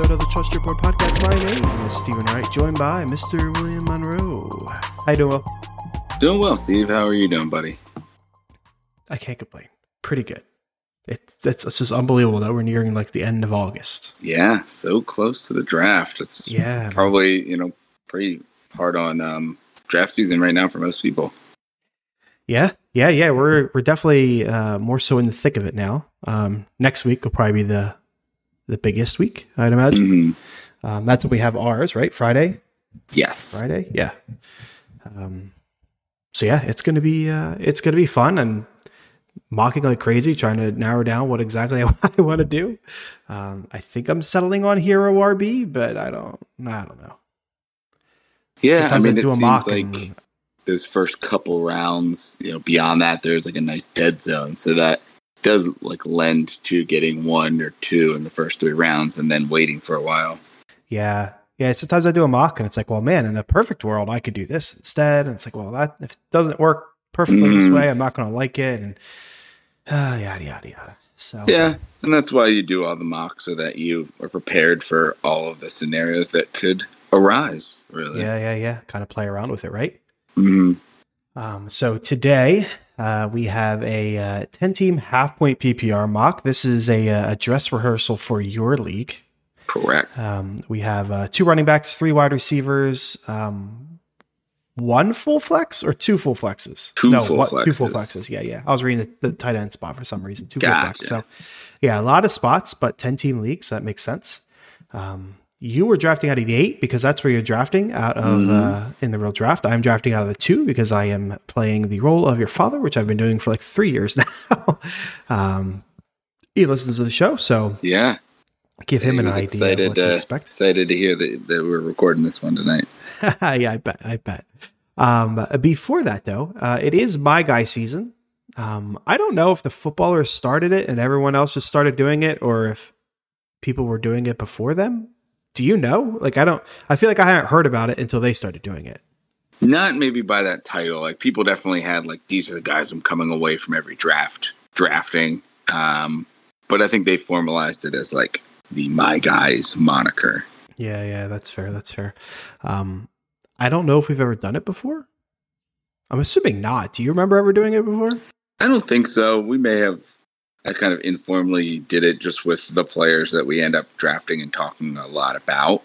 episode of the Trust Your Board podcast. My name is Stephen Wright, joined by Mr. William Monroe. How you doing, Will? Doing well, Steve. How are you doing, buddy? I can't complain. Pretty good. It's, it's it's just unbelievable that we're nearing like the end of August. Yeah, so close to the draft. It's Yeah, probably you know pretty hard on um, draft season right now for most people. Yeah, yeah, yeah. We're we're definitely uh, more so in the thick of it now. Um, next week will probably be the the biggest week, I'd imagine. Mhm. Um, that's when we have ours, right? Friday, Yes. Friday, yeah. Um, so yeah, it's gonna be uh, it's gonna be fun and mocking like crazy, trying to narrow down what exactly I, want to do. Um, I think I'm settling on Hero RB, but I don't, I don't know. Yeah, Sometimes I mean, it do a seems like those first couple rounds, you know, beyond that, there's like a nice dead zone, so that does like lend to getting one or two in the first three rounds and then waiting for a while. Yeah. Yeah. Sometimes I do a mock and it's like, well, man, in a perfect world, I could do this instead. And it's like, well, that if it doesn't work perfectly this Mhm. way, I'm not going to like it. And uh, yada, yada, yada. So, Yeah, and that's why you do all the mocks so that you are prepared for all of the scenarios that could arise. Really. yeah, yeah, yeah. Kind of play around with it, right? Mhm. Um, so today uh, we have a uh, 10 team half point PPR mock. This is a, uh, a dress rehearsal for your league. Correct. Um, we have uh, two running backs, three wide receivers, um, one full flex or two full flexes. Two no, full what, two full flexes. flexes. Yeah, yeah. I was reading the, the tight end spot for some reason. Two full flex. Gotcha. So, yeah, a lot of spots, but ten team leagues. So that makes sense. Um, you were drafting out of the eight because that's where you're drafting out of Mm-hmm. uh, in the real draft. I'm drafting out of the two because I am playing the role of your father, which I've been doing for like three years now. um, he listens to the show, so Yeah. give him an idea excited, what to uh, expect. Excited to hear that, that we're recording this one tonight. yeah, I bet. I bet. Um, before that, though, uh, it is my guy season. Um, I don't know if the footballers started it and everyone else just started doing it, or if people were doing it before them. Do you know? Like, I don't. I feel like I haven't heard about it until they started doing it. Not maybe by that title. Like people definitely had like these are the guys I'm coming away from every draft drafting. Um, but I think they formalized it as like the my guys moniker. Yeah, yeah, that's fair. That's fair. Um, I don't know if we've ever done it before. I'm assuming not. Do you remember ever doing it before? I don't think so. We may have I kind of informally did it just with the players that we end up drafting and talking a lot about.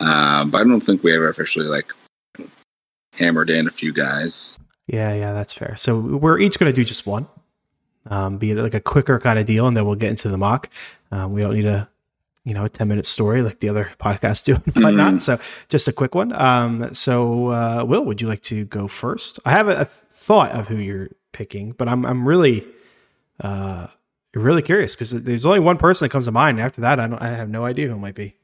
Um, but I don't think we ever officially like hammered in a few guys. Yeah, yeah, that's fair. So we're each going to do just one, um, be it like a quicker kind of deal, and then we'll get into the mock. Um, we don't need a, you know, a ten minute story like the other podcasts do and whatnot. Mhm. So just a quick one. Um, so uh, Will, would you like to go first? I have a, a thought of who you're picking, but I'm I'm really, uh, really curious because there's only one person that comes to mind. After that, I don't, I have no idea who it might be.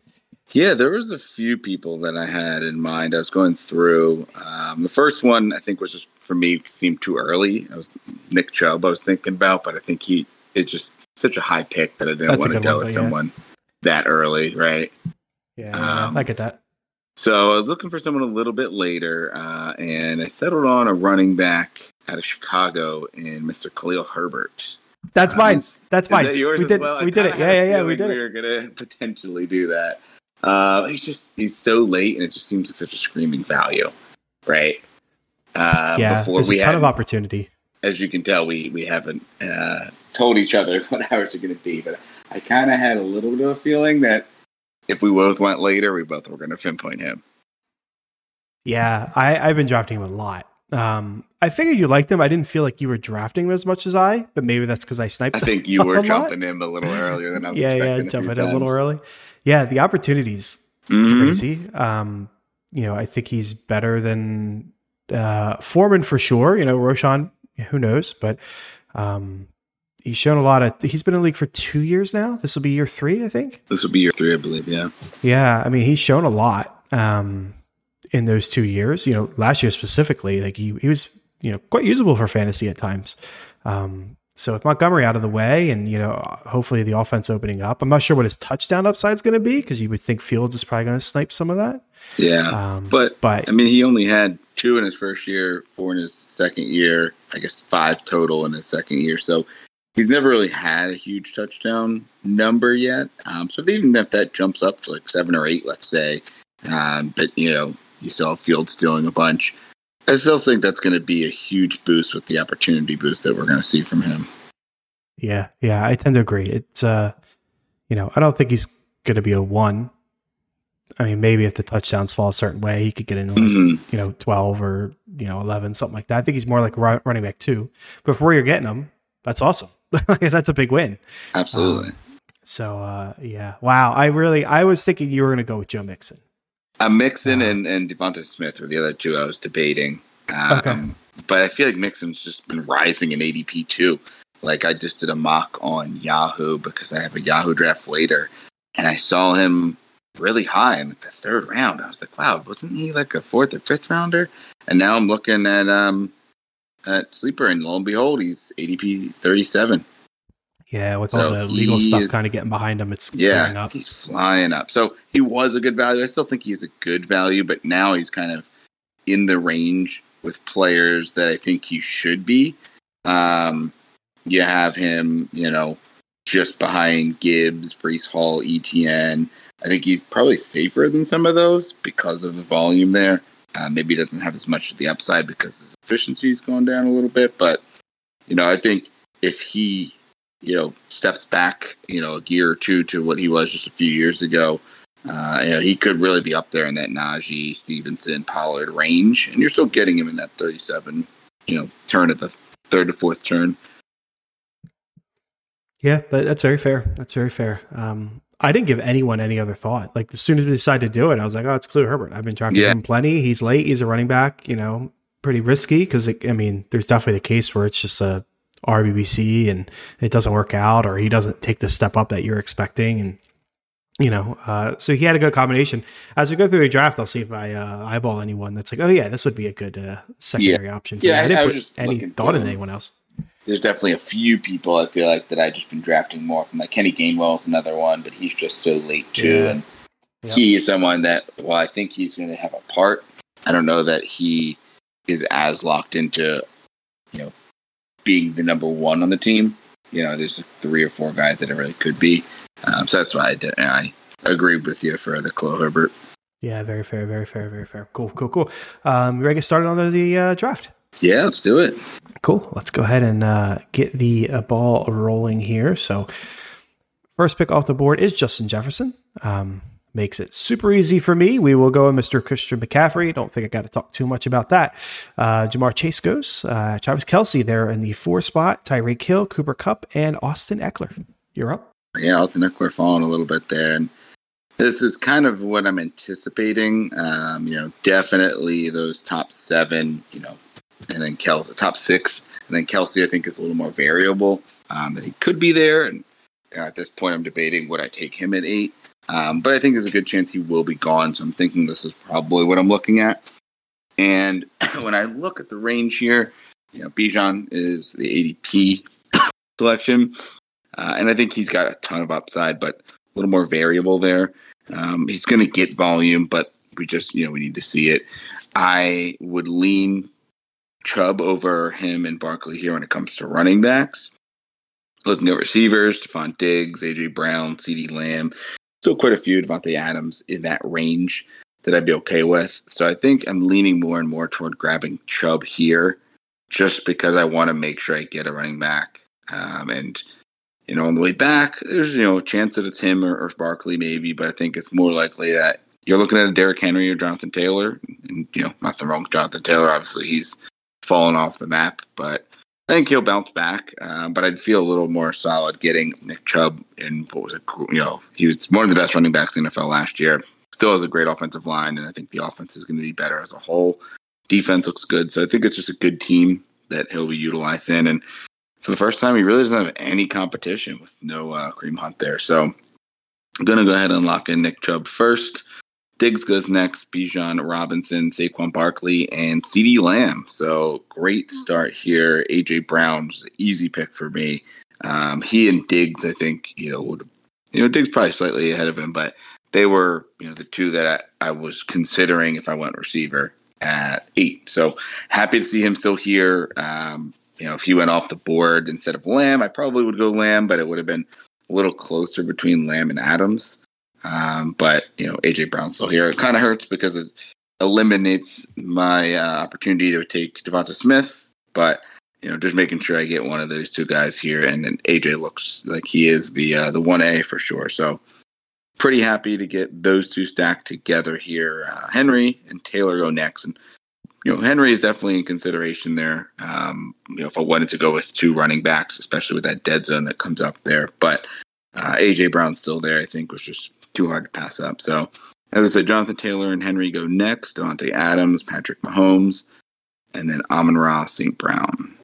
Yeah, there was a few people that I had in mind. I was going through. Um, the first one I think was just for me seemed too early. I was Nick Chubb. I was thinking about, but I think he it's just such a high pick that I didn't want to go one, with yeah. someone that early, right? Yeah, Um, I get that. So I was looking for someone a little bit later, uh, and I settled on a running back out of Chicago in Mr. Khalil Herbert. That's mine. is- That's mine. that yours we as did. well? We did it. Yeah, yeah, yeah. We did We it. were gonna potentially do that. Uh, he's just he's so late, and it just seems like such a screaming value, right? Uh, yeah, before there's we a ton had, of opportunity. as you can tell, we we haven't uh, told each other what hours are going to be, but I kind of had a little bit of a feeling that if we both went later, we both were going to pinpoint him. Yeah, I, I've been drafting him a lot. Um, I figured you liked him. I didn't feel like you were drafting him as much as I, but maybe that's because I sniped. I think you a were jumping him a little earlier than I was Yeah, yeah, jumping a little early. Yeah, the opportunities Mhm. crazy. Um, you know, I think he's better than uh, Foreman for sure. You know, Roschon, who knows? But um, he's shown a lot of. He's been in the league for two years now. This will be year three, I think. This will be year three, I believe. Yeah. Yeah, I mean, he's shown a lot um, in those two years. You know, last year specifically, like he, he was, you know, quite usable for fantasy at times. Um, so with Montgomery out of the way, and you know, hopefully the offense opening up, I'm not sure what his touchdown upside is going to be because you would think Fields is probably going to snipe some of that. Yeah. Um, But but I mean, he only had two in his first year, four in his second year. I guess five total in his second year. So he's never really had a huge touchdown number yet. Um, so even if that jumps up to like seven or eight, let's say, um, but you know, you saw Fields stealing a bunch. I still think that's going to be a huge boost with the opportunity boost that we're going to see from him. Yeah, yeah, I tend to agree. It's uh, you know, I don't think he's going to be a one. I mean, maybe if the touchdowns fall a certain way, he could get in, like, Mhm. you know, twelve or you know, eleven, something like that. I think he's more like running back two. But for where you're getting him, that's awesome. that's a big win. Absolutely. So uh, yeah, wow. I really, I was thinking you were going to go with Joe Mixon. Uh, Mixon Uh-huh. and, and DeVonta Smith were the other two I was debating. Um, Okay. But I feel like Mixon's just been rising in ADP too. Like I just did a mock on Yahoo because I have a Yahoo draft later, and I saw him really high in the third round. I was like, wow, wasn't he like a fourth or fifth rounder? And now I'm looking at um at sleeper, and lo and behold, he's ADP 37. Yeah, with So all the legal stuff kind of getting behind him, it's Yeah, up. he's flying up. So he was a good value. I still think he's a good value, but now he's kind of in the range with players that I think he should be. Um, you have him, you know, just behind Gibbs, Breece Hall, ETN. I think he's probably safer than some of those because of the volume there. Uh, maybe he doesn't have as much of the upside because his efficiency is going down a little bit. But, you know, I think if he you know, steps back, you know, a gear or two to what he was just a few years ago, uh, you know, he could really be up there in that Najee, Stevenson, Pollard range, and you're still getting him in that 37, you know, turn at the third to fourth turn. Yeah, that, that's very fair. That's very fair. Um, I didn't give anyone any other thought. Like as soon as we decided to do it, I was like, "Oh, it's Khalil Herbert." I've been talking Yeah. him plenty. He's late. He's a running back. You know, pretty risky because I mean, there's definitely the case where it's just a RBBC and it doesn't work out, or he doesn't take the step up that you're expecting, and you know, uh, so he had a good combination. As we go through the draft, I'll see if I uh, eyeball anyone that's like, "Oh yeah, this would be a good uh, secondary option." Yeah, I I- didn't I put just any thought in anyone else. There's definitely a few people I feel like that I've just been drafting more from. Like Kenny Gainwell is another one, but he's just so late too. Yeah. And Yep. he is someone that, while I think he's going to have a part, I don't know that he is as locked into, you know, being the number one on the team. You know, there's three or four guys that it really could be. Um, so that's why I did. I agreed with you for the Khalil Herbert. Yeah, very fair, very fair, very fair. Cool, cool, cool. Um, you ready to get started on the, the uh, draft? Yeah, let's do it. Cool. Let's go ahead and uh, get the uh, ball rolling here. So, first pick off the board is Justin Jefferson. Um, makes it super easy for me. We will go with Mr. Christian McCaffrey. Don't think I got to talk too much about that. Uh, Ja'Marr Chase goes. Uh, Travis Kelce there in the four spot. Tyreek Hill, Cooper Kupp, and Austin Ekeler. You're up. Yeah, Alton Ekeler falling a little bit there. And this is kind of what I'm anticipating. Um, you know, definitely those top seven, you know, and then Kel, top six. And then Kelce, I think, is a little more variable. Um, he could be there. And know, at this point, I'm debating would I take him at eight. Um, but I think there's a good chance he will be gone. So I'm thinking this is probably what I'm looking at. And when I look at the range here, you know, Bijan is the ADP selection. Uh, and I think he's got a ton of upside, but a little more variable there. Um, he's going to get volume, but we just, you know, we need to see it. I would lean Chubb over him and Barkley here when it comes to running backs. Looking at receivers, Stefon Diggs, AJ Brown, CeeDee Lamb, still quite a few Davante Adams in that range that I'd be okay with. So I think I'm leaning more and more toward grabbing Chubb here, just because I want to make sure I get a running back. Um, and you know, on the way back, there's you know a chance that it's him or, or Barkley maybe, but I think it's more likely that you're looking at a Derrick Henry or Jonathan Taylor, and you know, nothing wrong with Jonathan Taylor. Obviously, he's fallen off the map, but I think he'll bounce back. Um, but I'd feel a little more solid getting Nick Chubb in what was it? You know, he was one of the best running backs in the NFL last year. Still has a great offensive line, and I think the offense is going to be better as a whole. Defense looks good, so I think it's just a good team that he'll be utilized in. And for the first time, he really doesn't have any competition with no uh, Kareem Hunt there. So I'm going to go ahead and lock in Nick Chubb first. Diggs goes next, Bijan Robinson, Saquon Barkley, and CeeDee Lamb. So great start here. AJ Brown's an easy pick for me. Um, he and Diggs, I think, you know, would you know, Diggs probably slightly ahead of him, but they were, you know, the two that I, I was considering if I went receiver at eight. So happy to see him still here. Um, you know, if he went off the board instead of Lamb, I probably would go Lamb, but it would have been a little closer between Lamb and Adams. Um, but you know, AJ Brown's still here. It kind of hurts because it eliminates my uh, opportunity to take DeVonta Smith. But you know, just making sure I get one of those two guys here, and, and AJ looks like he is the uh, the one A for sure. So pretty happy to get those two stacked together here. Uh, Henry and Taylor go next, and you know, Henry is definitely in consideration there. Um, you know, if I wanted to go with two running backs, especially with that dead zone that comes up there, but uh, AJ Brown's still there. I think was just too hard to pass up. So, as I said, Jonathan Taylor and Henry go next. Davante Adams, Patrick Mahomes, and then Amon Ra St. Brown.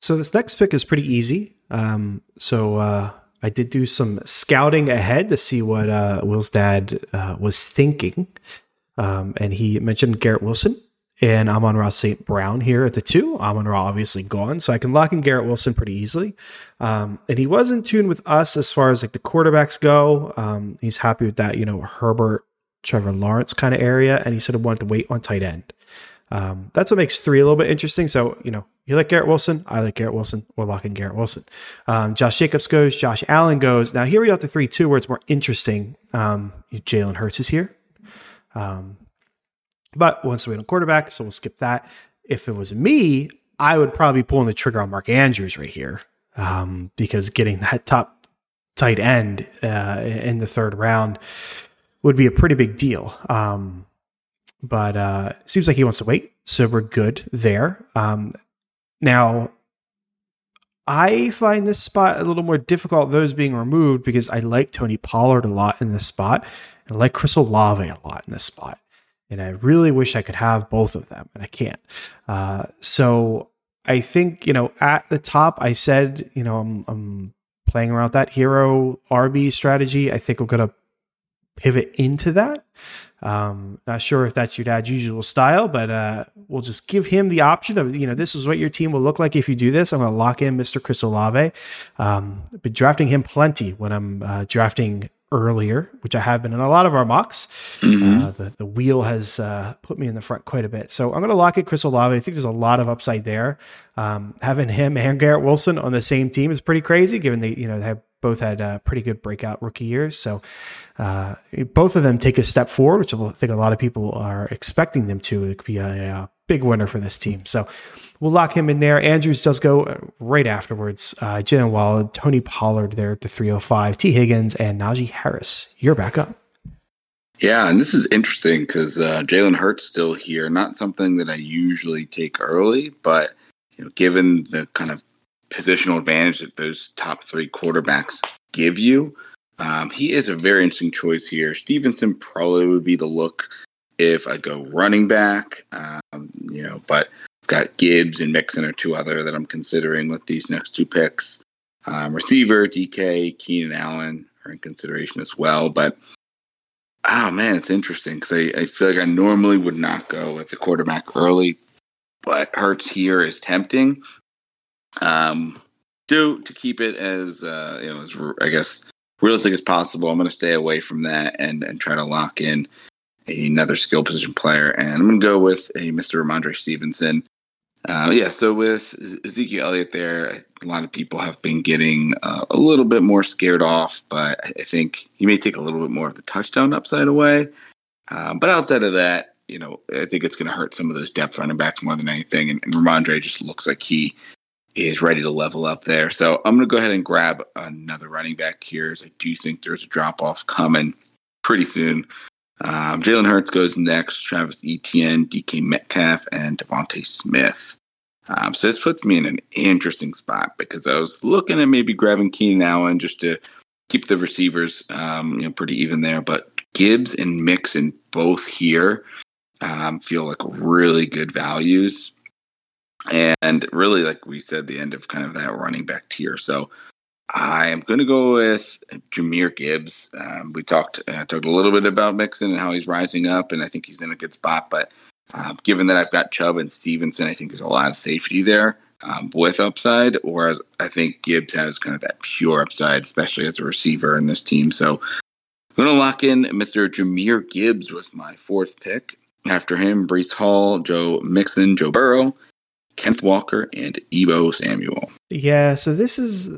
So this next pick is pretty easy. Um, so uh, I did do some scouting ahead to see what uh, Will's dad uh, was thinking, um, and he mentioned Garrett Wilson and Amon Ra St. Brown here at the two. Amon Ra obviously gone, so I can lock in Garrett Wilson pretty easily. Um, and he was in tune with us as far as like the quarterbacks go. Um, he's happy with that, you know, Herbert, Trevor Lawrence kind of area, and he said he wanted to wait on tight end. Um, that's what makes three a little bit interesting. So, you know, you like Garrett Wilson, I like Garrett Wilson. We're locking Garrett Wilson. Um, Josh Jacobs goes, Josh Allen goes. Now here we got the three two where it's more interesting. Um, Jalen Hurts is here. Um, but once we wait on quarterback, so we'll skip that. If it was me, I would probably be pulling the trigger on Mark Andrews right here um, because getting that top tight end uh, in the third round would be a pretty big deal. Um, but uh, seems like he wants to wait, so we're good there. Um, now, I find this spot a little more difficult, those being removed, because I like Tony Pollard a lot in this spot, and I like Chris Olave a lot in this spot and I really wish I could have both of them, and I can't. Uh, so I think you know at the top, I said you know I'm, I'm playing around that hero RB strategy. I think I'm gonna pivot into that. Um, not sure if that's your dad's usual style, but uh, we'll just give him the option of, you know, this is what your team will look like if you do this. I'm going to lock in Mr. Chris Olave. Um, been drafting him plenty when I'm uh, drafting earlier, which I have been in a lot of our mocks. Mm-hmm. Uh, the, the wheel has uh, put me in the front quite a bit. So I'm going to lock it Chris Olave. I think there's a lot of upside there. Um, having him and Garrett Wilson on the same team is pretty crazy, given they you know they have both had uh, pretty good breakout rookie years. So uh, both of them take a step forward, which I think a lot of people are expecting them to. It could be a, a big winner for this team. So we'll lock him in there. Andrews does go uh, right afterwards. Uh, Jalen Waddle, Tony Pollard there at the 305, T. Higgins, and Najee Harris. You're back up. Yeah, and this is interesting because uh, Jalen Hurts still here. Not something that I usually take early, but you know, given the kind of positional advantage that those top three quarterbacks give you, um, he is a very interesting choice here. Stevenson probably would be the look if I go running back, um, you know, but got Gibbs and Mixon are two other that I'm considering with these next two picks. Um, receiver, DK, Keenan Allen are in consideration as well. But oh man, it's interesting because I, I feel like I normally would not go with the quarterback early, but Hurts here is tempting. Um, do to keep it as uh, you know, as I guess realistic as possible. I'm going to stay away from that and and try to lock in another skill position player, and I'm going to go with a Mr. Rhamondre Stevenson. Uh, yeah, so with Ezekiel Elliott there, a lot of people have been getting uh, a little bit more scared off, but I think he may take a little bit more of the touchdown upside away. Um, but outside of that, you know, I think it's going to hurt some of those depth running backs more than anything. And, and Rhamondre just looks like he is ready to level up there. So I'm going to go ahead and grab another running back here, as I do think there's a drop off coming pretty soon. Um, Jalen Hurts goes next, Travis Etienne, DK Metcalf, and DeVonta Smith. Um, so this puts me in an interesting spot because I was looking at maybe grabbing Keenan Allen just to keep the receivers um, you know pretty even there, but Gibbs and Mixon both here um, feel like really good values, and really like we said, the end of kind of that running back tier. So I am going to go with Jahmyr Gibbs. Um, we talked uh, talked a little bit about Mixon and how he's rising up, and I think he's in a good spot. But um, given that I've got Chubb and Stevenson, I think there's a lot of safety there um, with upside. Whereas I think Gibbs has kind of that pure upside, especially as a receiver in this team. So I'm going to lock in Mr. Jahmyr Gibbs with my fourth pick. After him, Breece Hall, Joe Mixon, Joe Burrow, Kenneth Walker, and Deebo Samuel. Yeah, so this is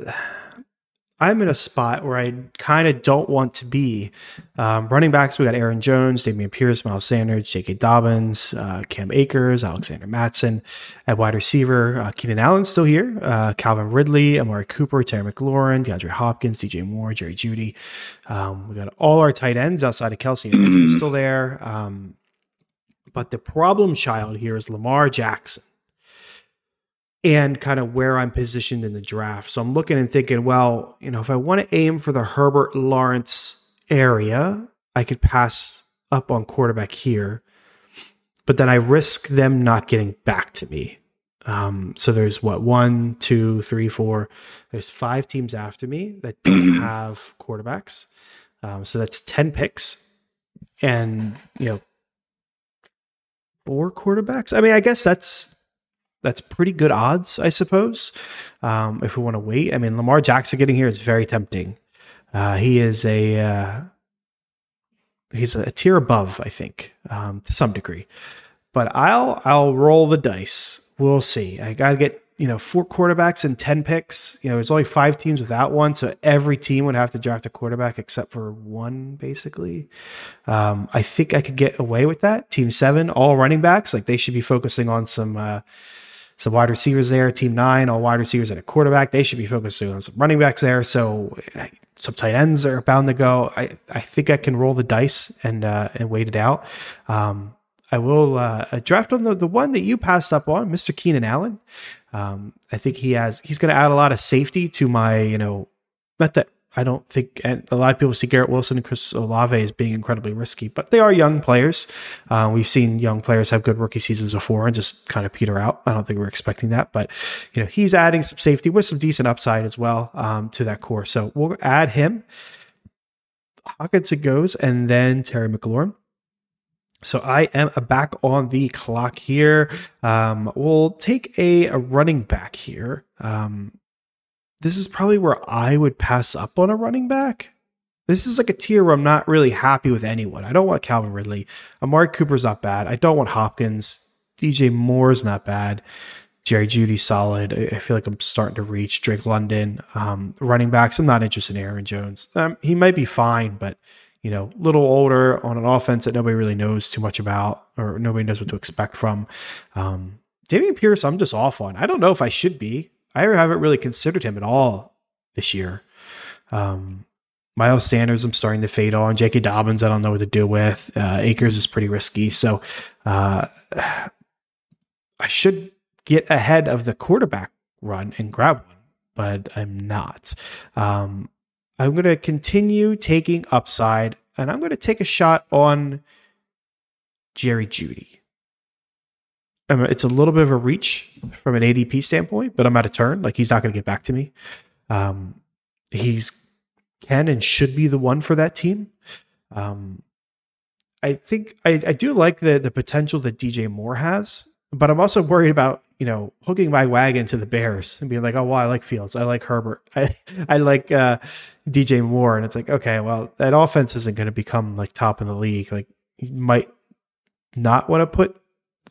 I'm in a spot where I kind of don't want to be. Um, running backs, we got Aaron Jones, Dameon Pierce, Miles Sanders, J.K. Dobbins, uh, Cam Akers, Alexander Mattison. At wide receiver, uh, Keenan Allen's still here, uh, Calvin Ridley, Amari Cooper, Terry McLaurin, DeAndre Hopkins, DJ Moore, Jerry Jeudy. Um, we got all our tight ends outside of Kelce and still there. Um, but the problem child here is Lamar Jackson and kind of where I'm positioned in the draft. So I'm looking and thinking, well, you know, if I want to aim for the Herbert Lawrence area, I could pass up on quarterback here, but then I risk them not getting back to me. Um, so there's what one, two, three, four. There's five teams after me that don't mm-hmm. have quarterbacks. Um, so that's ten picks, and you know, four quarterbacks. I mean, I guess that's that's pretty good odds, I suppose. Um, if we want to wait, I mean, Lamar Jackson getting here is very tempting. Uh, he is a uh, he's a tier above, I think, um, to some degree. But I'll I'll roll the dice. We'll see. I gotta get you know four quarterbacks and ten picks. You know, there's only five teams without one, so every team would have to draft a quarterback except for one, basically. Um, I think I could get away with that. Team seven, all running backs, like they should be focusing on some. Uh, some wide receivers there. Team nine, all wide receivers and a quarterback. They should be focusing on some running backs there. So some tight ends are bound to go. I, I think I can roll the dice and uh, and wait it out. Um, I will uh, draft on the, the one that you passed up on, Mr. Keenan Allen. Um, I think he has he's going to add a lot of safety to my you know not that I don't think, and a lot of people see Garrett Wilson and Chris Olave as being incredibly risky, but they are young players. Uh, we've seen young players have good rookie seasons before and just kind of peter out. I don't think we're expecting that, but you know he's adding some safety with some decent upside as well um, to that core. So we'll add him. Hawkins it goes, and then Terry McLaurin. So I am back on the clock here. Um, we'll take a, a running back here. Um, this is probably where I would pass up on a running back. This is like a tier where I'm not really happy with anyone. I don't want Calvin Ridley. Amari Cooper's not bad. I don't want Hopkins. DJ Moore's not bad. Jerry Jeudy solid. I feel like I'm starting to reach Drake London. Um, running backs, I'm not interested in Aaron Jones. Um, he might be fine, but you know, little older on an offense that nobody really knows too much about or nobody knows what to expect from. Um, Dameon Pierce, I'm just off on. I don't know if I should be. I haven't really considered him at all this year. Um, Miles Sanders, I'm starting to fade on. J.K. Dobbins, I don't know what to do with. Uh, Akers is pretty risky. So uh, I should get ahead of the quarterback run and grab one, but I'm not. Um, I'm going to continue taking upside, and I'm going to take a shot on Jerry Jeudy it's a little bit of a reach from an ADP standpoint, but I'm out of turn. Like he's not going to get back to me. Um, he's can and should be the one for that team. Um, I think I, I do like the the potential that DJ Moore has, but I'm also worried about you know hooking my wagon to the Bears and being like, oh well, I like Fields, I like Herbert, I I like uh, DJ Moore, and it's like okay, well that offense isn't going to become like top in the league. Like you might not want to put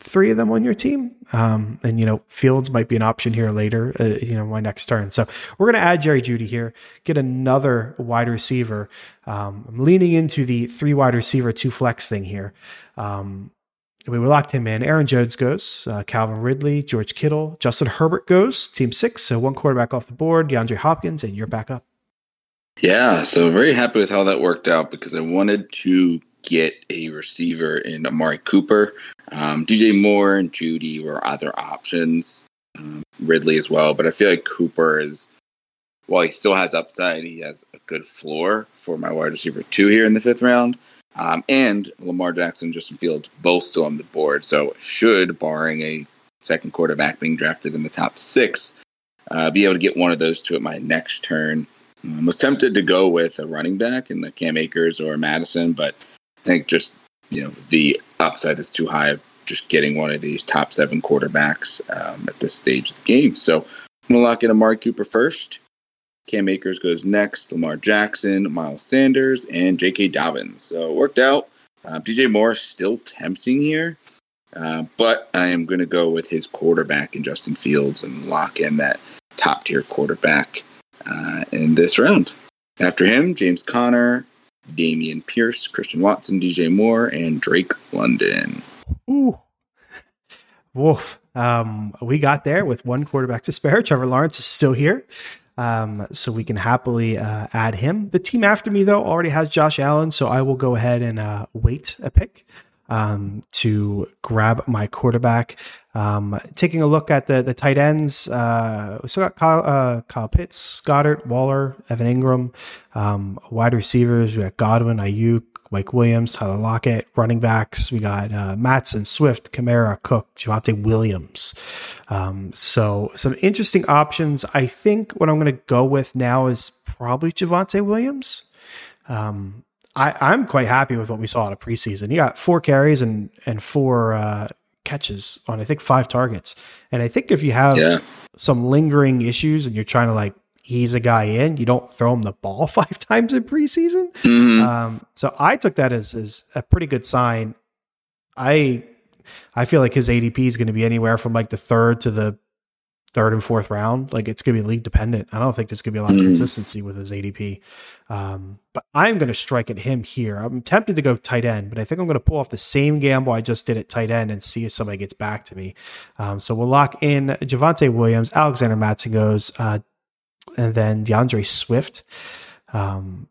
three of them on your team. Um, and, you know, Fields might be an option here later, uh, you know, my next turn. So we're going to add Jerry Jeudy here, get another wide receiver. Um, I'm leaning into the three wide receiver, two flex thing here. Um, we locked him in. Aaron Jones goes, uh, Calvin Ridley, George Kittle, Justin Herbert goes, team six. So one quarterback off the board, DeAndre Hopkins, and you're back up. Yeah, so very happy with how that worked out because I wanted to get a receiver in Amari Cooper. Um, DJ Moore and Jeudy were other options, um, Ridley as well. But I feel like Cooper is, while he still has upside, he has a good floor for my wide receiver two here in the fifth round. Um, and Lamar Jackson, Justin Fields, both still on the board. So should, barring a second quarterback being drafted in the top six, uh, be able to get one of those two at my next turn. I um, was tempted to go with a running back in the Cam Akers or Mattison, but I think just you know the upside is too high of just getting one of these top seven quarterbacks um, at this stage of the game. So I'm gonna lock in Amari Cooper first. Cam Akers goes next. Lamar Jackson, Miles Sanders, and J.K. Dobbins. So it worked out. Uh, DJ Moore still tempting here, Uh, but I am going to go with his quarterback in Justin Fields and lock in that top tier quarterback uh, in this round. After him, James Conner, Dameon Pierce, Christian Watson, DJ Moore, and Drake London. Ooh. Wolf. Um, we got there with one quarterback to spare. Trevor Lawrence is still here. Um, so we can happily uh, add him. The team after me, though, already has Josh Allen. So I will go ahead and uh, wait a pick um, to grab my quarterback. Um, taking a look at the the tight ends, uh, we still got Kyle, uh, Kyle Pitts, Goedert, Waller, Evan Engram, Um, wide receivers, we got Godwin, Aiyuk, Mike Williams, Tyler Lockett. Running backs, we got uh, Mattison, Swift, Kamara, Cook, Javonte Williams. Um, so some interesting options. I think what I'm going to go with now is probably Javonte Williams. Um, I, I'm quite happy with what we saw in a preseason. He got four carries and and four uh, catches on I think five targets. And I think if you have Yeah. some lingering issues and you're trying to like ease a guy in, you don't throw him the ball five times in preseason. Mhm. Um, so I took that as, as a pretty good sign. I I feel like his ADP is going to be anywhere from like the third to the third and fourth round. Like it's going to be league dependent. I don't think there's going to be a lot of Mhm. consistency with his ADP. Um, but I'm going to strike at him here. I'm tempted to go tight end, but I think I'm going to pull off the same gamble I just did at tight end and see if somebody gets back to me. Um, so we'll lock in Javonte Williams, Alexander Mattison goes, uh, and then D'Andre Swift. Um,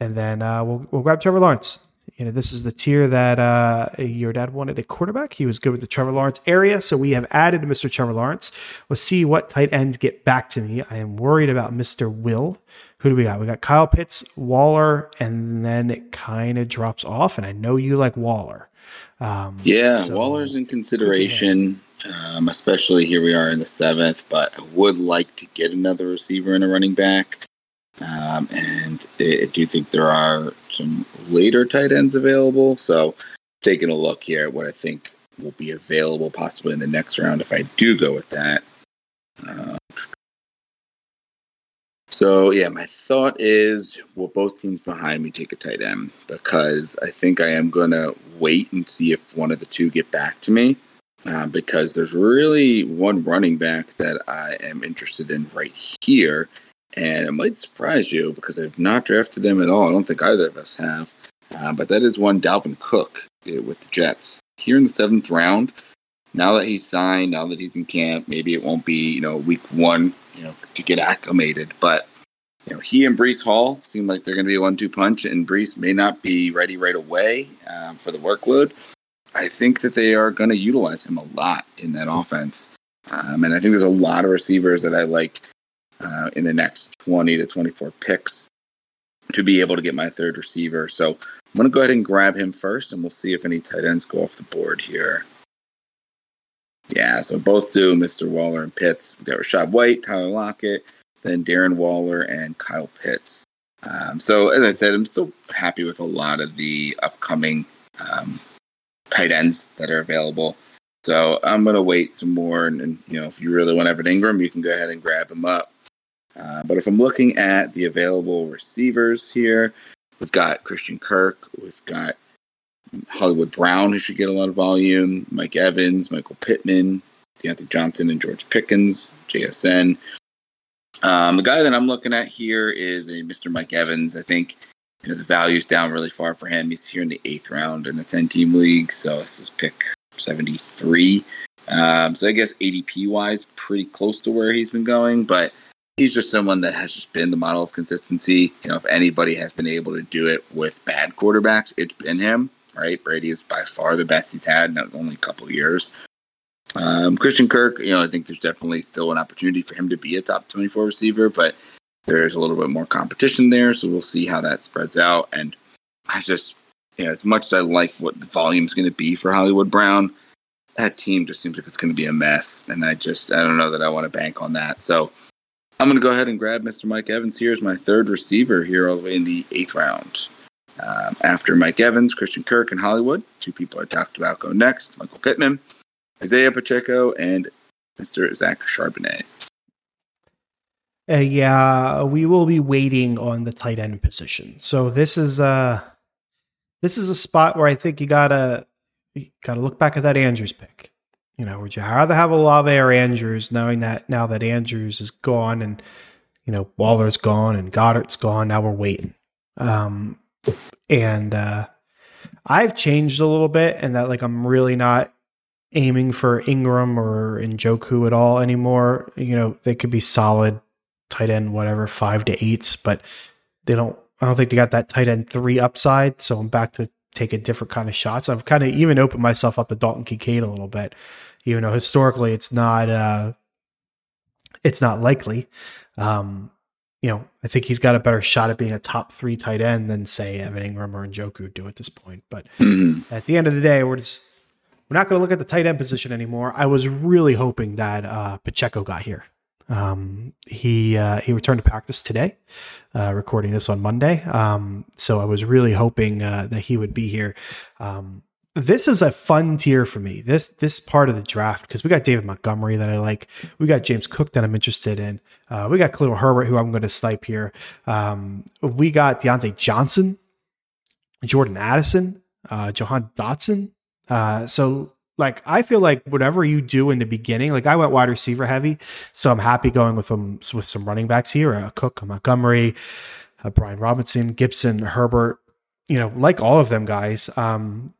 and then uh, we'll we'll grab Trevor Lawrence. You know, this is the tier that uh, your dad wanted a quarterback. He was good with the Trevor Lawrence area, so we have added Mr. Trevor Lawrence. We'll see what tight ends get back to me. I am worried about Mr. Will. Who do we got? We got Kyle Pitts, Waller, and then it kind of drops off. And I know you like Waller. Um, Yeah, so- Waller's in consideration, um, especially here we are in the seventh. But I would like to get another receiver and a running back. Um, and I, do think there are some later tight ends available. So, taking a look here at what I think will be available possibly in the next round if I do go with that. Uh, so yeah, my thought is will both teams behind me take a tight end because I think I am gonna wait and see if one of the two get back to me. Uh, because there's really one running back that I am interested in right here, and it might surprise you because I've not drafted him at all. I don't think either of us have, uh, but that is one Dalvin Cook uh, with the Jets here in the seventh round. Now that he's signed, now that he's in camp, maybe it won't be you know week one, you know, to get acclimated, but you know, he and Breece Hall seem like they're going to be a one-two punch, and Breece may not be ready right away um, for the workload. I think that they are going to utilize him a lot in that offense, um, and I think there's a lot of receivers that I like uh, in the next 20 to 24 picks to be able to get my third receiver. So I'm going to go ahead and grab him first, and we'll see if any tight ends go off the board here. Yeah, so both do, Mr. Waller and Pitts. We've got Rachaad White, Tyler Lockett, then Darren Waller and Kyle Pitts. Um, so as I said, I'm still happy with a lot of the upcoming um, tight ends that are available. So I'm going to wait some more, and, and you know, if you really want Evan Engram, you can go ahead and grab him up. Uh, but if I'm looking at the available receivers here, we've got Christian Kirk, we've got Hollywood Brown, who should get a lot of volume, Mike Evans, Michael Pittman, Diontae Johnson, and George Pickens, JSN. Um, the guy that I'm looking at here is a Mr. Mike Evans. I think you know the value's down really far for him. He's here in the eighth round in a 10 team league, so this is pick 73. Um, so I guess ADP wise, pretty close to where he's been going, but he's just someone that has just been the model of consistency. You know, if anybody has been able to do it with bad quarterbacks, it's been him. Right, Brady is by far the best he's had, and that was only a couple years. Um, Christian Kirk, you know, I think there's definitely still an opportunity for him to be a top 24 receiver, but there's a little bit more competition there, so we'll see how that spreads out. And I just, you know, as much as I like what the volume is going to be for Hollywood Brown, that team just seems like it's going to be a mess, and I just, I don't know that I want to bank on that. So I'm going to go ahead and grab Mr. Mike Evans here as my third receiver here all the way in the eighth round. Um, after Mike Evans, Christian Kirk, and Hollywood, two people I talked about go next. Michael Pittman, Isaiah Pacheco, and Mr. Zach Charbonnet. Uh, yeah, we will be waiting on the tight end position. So this is uh this is a spot where I think you gotta you got to look back at that Andrews pick. You know, would you rather have a Olave or Andrews, knowing that now that Andrews is gone and you know Waller's gone and Goedert's gone, now we're waiting. Um, and uh, I've changed a little bit, and that like I'm really not aiming for Engram or Njoku at all anymore. You know, they could be solid tight end, whatever, five to eights, but they don't. I don't think they got that tight end three upside. So I'm back to take a different kind of shots. I've kind of even opened myself up to Dalton Kincaid a little bit, even though historically it's not. uh It's not likely. Um, you know, I think he's got a better shot at being a top three tight end than say Evan Engram or Njoku do at this point. But mm-hmm. at the end of the day, we're just we're not going to look at the tight end position anymore. I was really hoping that uh, Pacheco got here. Um, he uh, he returned to practice today, uh, recording this on Monday. Um, so I was really hoping uh, that he would be here. Um, this is a fun tier for me. This this part of the draft because we got David Montgomery that I like. We got James Cook that I'm interested in. Uh, we got Khalil Herbert who I'm going to snipe here. Um, we got Diontae Johnson, Jordan Addison, uh, Jahan Dotson. Uh, so like I feel like whatever you do in the beginning, like I went wide receiver heavy, so I'm happy going with them with some running backs here: uh, Cook, Montgomery, uh, Brian Robinson, Gibson, Herbert. You know, like all of them guys. Um,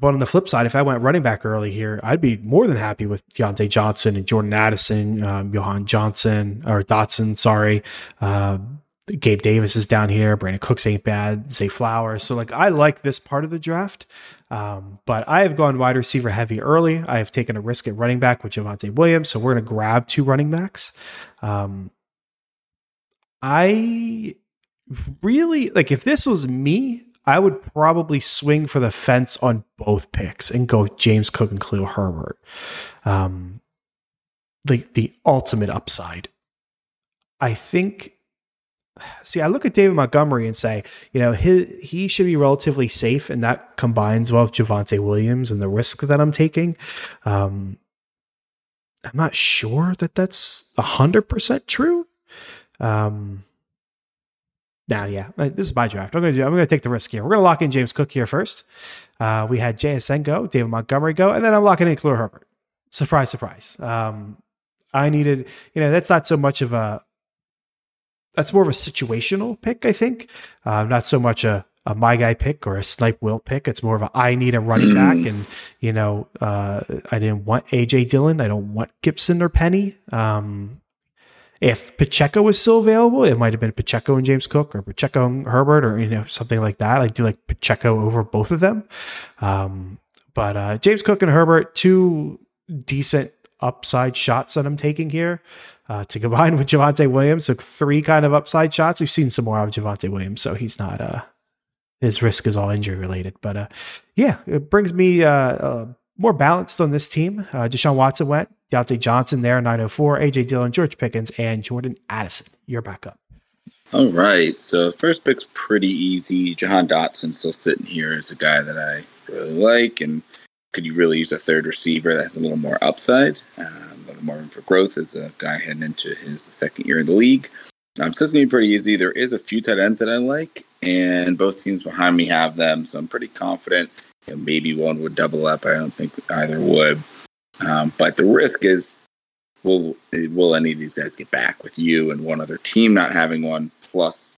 but on the flip side, if I went running back early here, I'd be more than happy with Diontae Johnson and Jordan Addison, um, Johan Johnson or Dotson. Sorry, uh, Gabe Davis is down here. Brandin Cooks ain't bad. Zay Flowers. So like I like this part of the draft. Um, but I have gone wide receiver heavy early. I have taken a risk at running back with Javonte Williams. So we're going to grab two running backs. Um, I really like if this was me, I would probably swing for the fence on both picks and go James Cook and Khalil Herbert. Um, the the ultimate upside. I think. See, I look at David Montgomery and say, you know, he he should be relatively safe, and that combines well with Javonte Williams and the risk that I'm taking. Um, I'm not sure that that's hundred percent true. Um, now, yeah, this is my draft. I'm going to do, I'm going to take the risk here. We're going to lock in James Cook here first. Uh, we had JSN go, David Montgomery go, and then I'm locking in Khalil Herbert. Surprise, surprise. Um, I needed, you know, that's not so much of a, that's more of a situational pick, I think. Uh, not so much a, a my guy pick or a snipe will pick. It's more of a I need a running back, and you know, uh, I didn't want AJ Dillon. I don't want Gibson or Penny. Um, if Pacheco was still available, it might have been Pacheco and James Cook or Pacheco and Herbert or you know something like that. I do like Pacheco over both of them. Um, but uh, James Cook and Herbert, two decent upside shots that I'm taking here. Uh, to combine with Javonte Williams, so three kind of upside shots. We've seen some more of Javonte Williams, so he's not uh his risk is all injury related. But uh, yeah, it brings me uh, uh more balanced on this team. Uh, Deshaun Watson went, Diontae Johnson there, 904, AJ Dillon, George Pickens, and Jordan Addison. You're back up. All right. So first pick's pretty easy. Jahan Dotson still sitting here as a guy that I really like and could you really use a third receiver that has a little more upside, um, a little more room for growth as a guy heading into his second year in the league. Um, so to be pretty easy. There is a few tight ends that I like, and both teams behind me have them, so I'm pretty confident. You know, maybe one would double up. I don't think either would. Um, but the risk is, will will any of these guys get back with you and one other team not having one, plus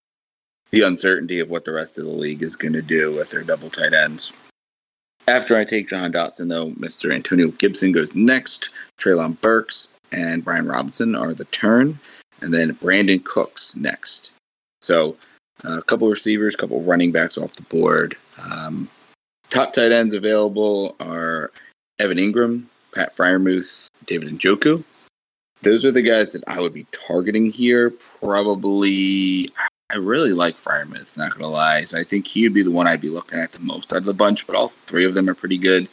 the uncertainty of what the rest of the league is going to do with their double tight ends. After I take John Dotson, though, Mr. Antonio Gibson goes next. Treylon Burks and Brian Robinson are the turn, and then Brandin Cooks next. So uh, a couple receivers, a couple running backs off the board. Um, top tight ends available are Evan Engram, Pat Freiermuth, David Njoku. Those are the guys that I would be targeting here. Probably, I really like Freiermuth, not gonna lie. So I think he would be the one I'd be looking at the most out of the bunch. But all three of them are pretty good.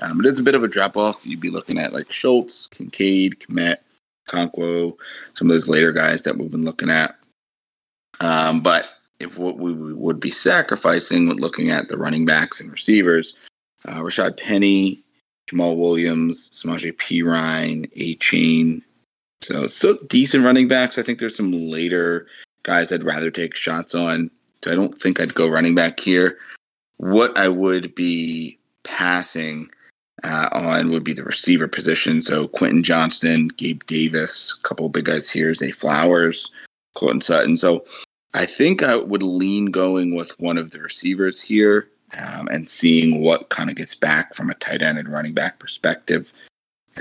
Um, it is a bit of a drop off. You'd be looking at like Schultz, Kincaid, Kmet, Conquo, some of those later guys that we've been looking at. Um, but if what we would be sacrificing with looking at the running backs and receivers, uh, Rashaad Penny, Jamaal Williams, Samaje Perine, Achane. So, so decent running backs. I think there's some later guys I'd rather take shots on. So I don't think I'd go running back here. What I would be passing uh, on would be the receiver position. So Quentin Johnston, Gabe Davis, a couple big guys here, Zay Flowers, Courtland Sutton. So I think I would lean going with one of the receivers here um, and seeing what kind of gets back from a tight end and running back perspective.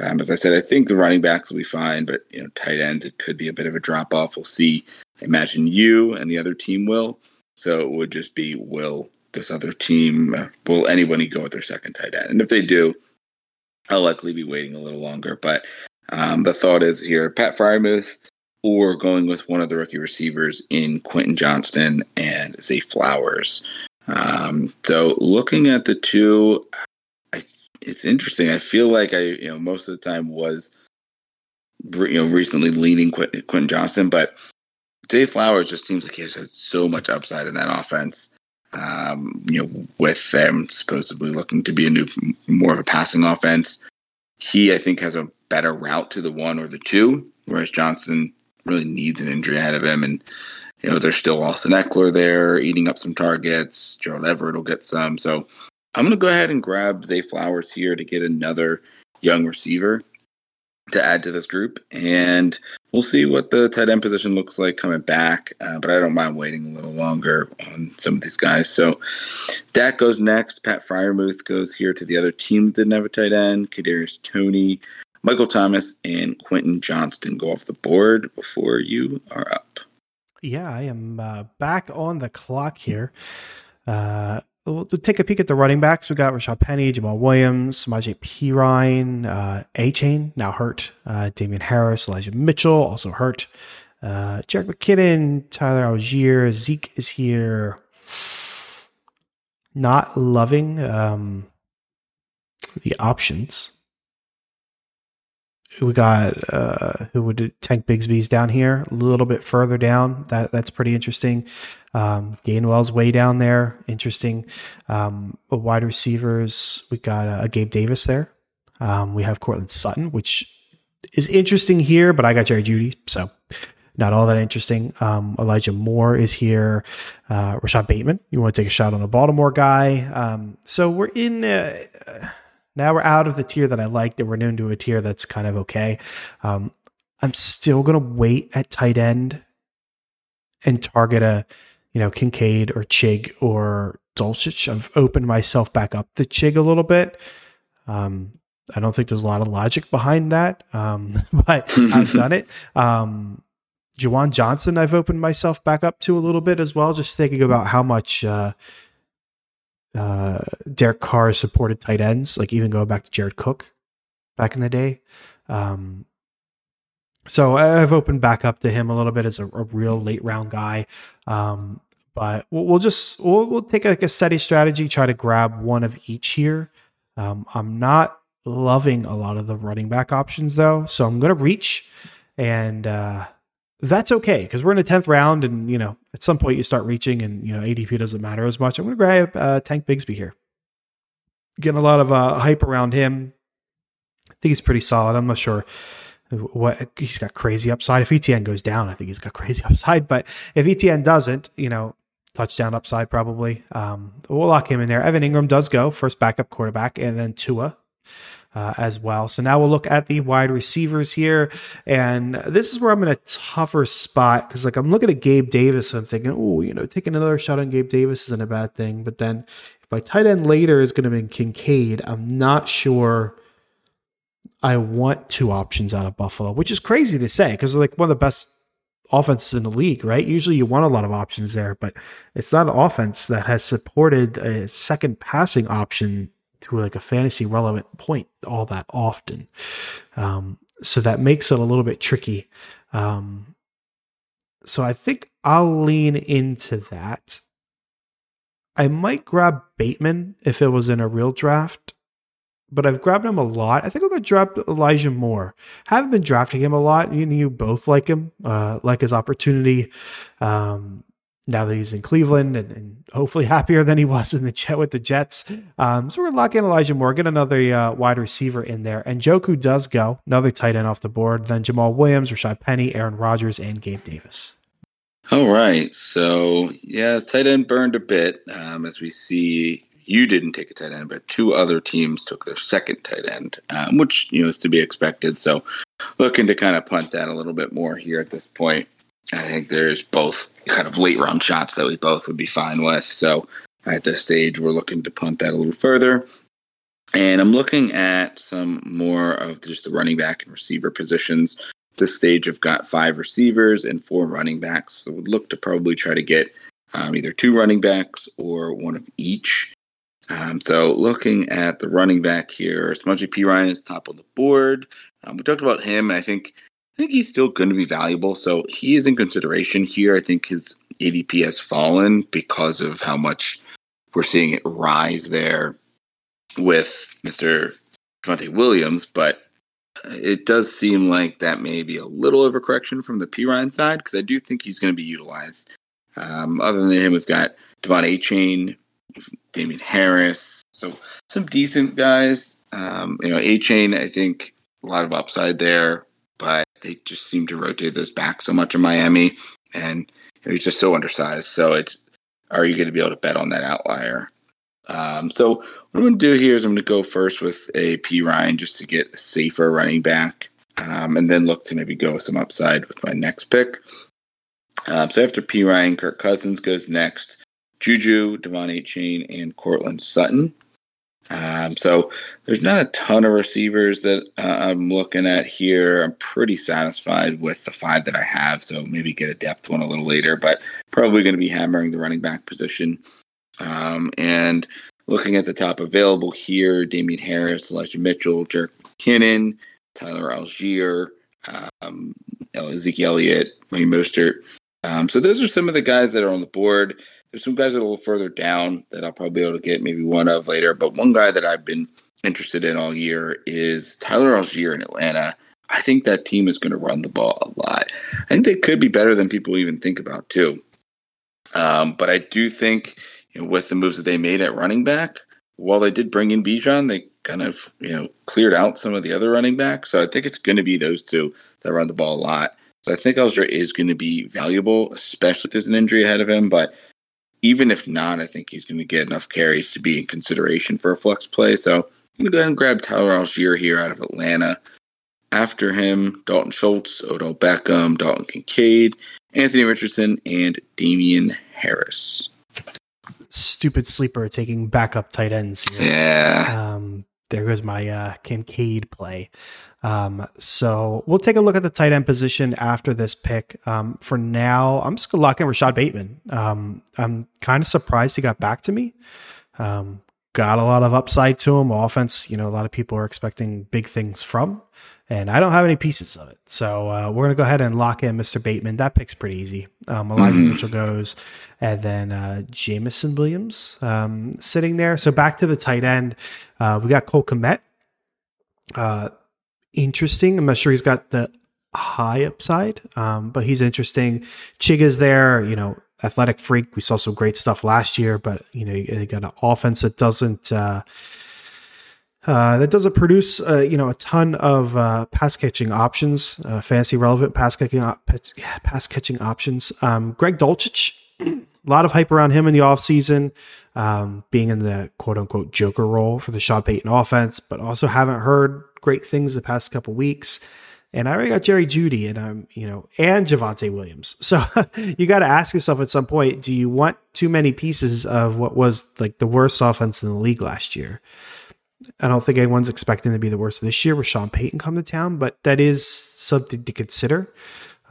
Um, as I said, I think the running backs will be fine, but you know, tight ends it could be a bit of a drop off. We'll see. I imagine you and the other team will. So it would just be will this other team uh, will anybody go with their second tight end, and if they do, I'll likely be waiting a little longer. But um, the thought is here: Pat Freiermuth or going with one of the rookie receivers in Quentin Johnston and Zay Flowers. Um, so looking at the two, I, it's interesting. I feel like I, you know, most of the time was, you know, recently leaning Quentin, Quentin Johnston, but Zay Flowers just seems like he has so much upside in that offense. Um, you know, with them supposedly looking to be a new, more of a passing offense, he I think has a better route to the one or the two, whereas Johnston really needs an injury ahead of him. And, you know, there's still Austin Ekeler there eating up some targets. Gerald Everett will get some. So I'm going to go ahead and grab Zay Flowers here to get another young receiver to add to this group. And we'll see what the tight end position looks like coming back. Uh, but I don't mind waiting a little longer on some of these guys. So Dak goes next. Pat Freiermuth goes here to the other team that didn't have a tight end. Kadarius Toney Michael Thomas and Quentin Johnston go off the board before you are up. Yeah, I am uh, back on the clock here. Uh, we'll, take a peek at the running backs. We got Rashaad Penny, Jamaal Williams, Samaje Perine, uh, Achane, now hurt. Uh, Damien Harris, Elijah Mitchell, also hurt. Uh, Jerick McKinnon, Tyler Allgeier, Zeke is here. Not loving um, the options we got uh, who would Tank Bigsby's down here a little bit further down. That that's pretty interesting. Um, Gainwell's way down there, interesting. Um, wide receivers, we got uh, a Gabe Davis there. Um, we have Courtland Sutton, which is interesting here, but I got Jerry Jeudy, so not all that interesting. Um, Elijah Moore is here. Uh, Rashod Bateman, you want to take a shot on a Baltimore guy. Um, so we're in. Uh, now we're out of the tier that I liked and we're into a tier that's kind of okay. Um, I'm still going to wait at tight end and target a, you know, Kincaid or Chig or Dulcich. I've opened myself back up to Chig a little bit. Um, I don't think there's a lot of logic behind that, um, but I've done it. Um, Juwan Johnson, I've opened myself back up to a little bit as well, just thinking about how much uh, uh, Derek Carr supported tight ends, like even going back to Jared Cook back in the day. Um, so I've opened back up to him a little bit as a, a real late round guy. Um, but we'll, we'll just we'll, we'll, take like a steady strategy, try to grab one of each here. Um, I'm not loving a lot of the running back options though, so I'm going to reach and uh, that's okay because we're in the 10th round and you know at some point you start reaching and you know adp doesn't matter as much. I'm going to grab uh, tank bigsby here. Getting a lot of uh, hype around him. I think he's pretty solid. I'm not sure what he's got crazy upside. If etn goes down i think he's got crazy upside but if etn doesn't you know touchdown upside probably. Um, we'll lock him in there. Evan Engram does go first backup quarterback and then tua uh, as well. So now we'll look at the wide receivers here, and this is where I'm in a tougher spot because like I'm looking at Gabe Davis, I'm thinking, oh, you know, taking another shot on Gabe Davis isn't a bad thing. But then if my tight end later is going to be Kincaid, I'm not sure. I want two options out of Buffalo, which is crazy to say because like one of the best offenses in the league, right? Usually you want a lot of options there, but it's not an offense that has supported a second passing option to like a fantasy relevant point all that often. Um, so that makes it a little bit tricky. Um, so I think I'll lean into that. I might grab Bateman if it was in a real draft, but I've grabbed him a lot. I think I'm to drop Elijah Moore. Haven't been drafting him a lot. You, you both like him, uh, like his opportunity. Um, now that he's in Cleveland and, and, hopefully happier than he was in the jet with the Jets. Um, so we're locking Elijah Morgan, another uh, wide receiver in there. And Joku does go, another tight end off the board. Then Jamaal Williams, Rashaad Penny, Aaron Rodgers, and Gabe Davis. All right. So, yeah, tight end burned a bit um, as we see you didn't take a tight end, but two other teams took their second tight end, um, which you know is to be expected. So, looking to kind of punt that a little bit more here at this point. I think there's both kind of late round shots that we both would be fine with. So, at this stage, we're looking to punt that a little further. And I'm looking at some more of just the running back and receiver positions. This stage, I've got five receivers and four running backs. So, would look to probably try to get um, either two running backs or one of each. Um, so looking at the running back here, Samaje Perine is top of the board. Um, we talked about him, and I think I think he's still going to be valuable. So he is in consideration here. I think his ADP has fallen because of how much we're seeing it rise there with Mr. Javonte Williams, but it does seem like that may be a little overcorrection from the Perine side because I do think he's going to be utilized. Um, other than him, we've got De'Von Achane, Damien Harris. So some decent guys. Um, you know, Achane, I think a lot of upside there, but they just seem to rotate those back so much in Miami, and he's just so undersized. So it's are you going to be able to bet on that outlier? Um, so what I'm going to do here is I'm going to go first with a Perine just to get a safer running back, um, and then look to maybe go with some upside with my next pick. Um, so after Perine, Kirk Cousins goes next. Juju, De'Von Achane, and Courtland Sutton. Um, so there's not a ton of receivers that uh, I'm looking at here. I'm pretty satisfied with the five that I have. So maybe get a depth one a little later, but probably going to be hammering the running back position. Um, and looking at the top available here, Damien Harris, Elijah Mitchell, Jerick McKinnon, Tyler Allgeier, um, Ezekiel Elliott, Wayne Mostert. Um, so those are some of the guys that are on the board. There's some guys a little further down that I'll probably be able to get maybe one of later. But one guy that I've been interested in all year is Tyler Allgeier in Atlanta. I think that team is going to run the ball a lot. I think they could be better than people even think about too. Um, but I do think you know, with the moves that they made at running back, while they did bring in Bijan, they kind of you know cleared out some of the other running backs. So I think it's going to be those two that run the ball a lot. So I think Allgeier is going to be valuable, especially if there's an injury ahead of him. But even if not, I think he's going to get enough carries to be in consideration for a flex play. So I'm going to go ahead and grab Tyler Allgeier here out of Atlanta. After him, Dalton Schultz, Odell Beckham, Dalton Kincaid, Anthony Richardson, and Damien Harris. Stupid sleeper taking backup tight ends here. Yeah. Um, there goes my uh, Kincaid play. Um, so we'll take a look at the tight end position after this pick. Um, for now, I'm just gonna lock in Rashod Bateman. Um, I'm kind of surprised he got back to me. Um, got a lot of upside to him. Offense, you know, a lot of people are expecting big things from, and I don't have any pieces of it. So uh, we're gonna go ahead and lock in Mr. Bateman. That pick's pretty easy. Um, Elijah mm-hmm. Mitchell goes, and then uh, Jameson Williams um, sitting there. So back to the tight end, uh, we got Cole Kmet. Uh, interesting. I'm not sure he's got the high upside, um, but he's interesting. Chiga's there, you know, athletic freak. We saw some great stuff last year, but you know, you got an offense that doesn't uh, uh, that doesn't produce uh, you know a ton of uh, pass catching options, uh, fancy relevant pass catching op- pass catching options. Um, Greg Dulcich, a lot of hype around him in the offseason, um, being in the quote unquote Joker role for the Sean Payton offense, but also haven't heard great things the past couple weeks. And I already got Jerry Jeudy and I'm, you know, and Javonte Williams. So you got to ask yourself at some point, do you want too many pieces of what was like the worst offense in the league last year? I don't think anyone's expecting to be the worst this year with Sean Payton come to town, but that is something to consider.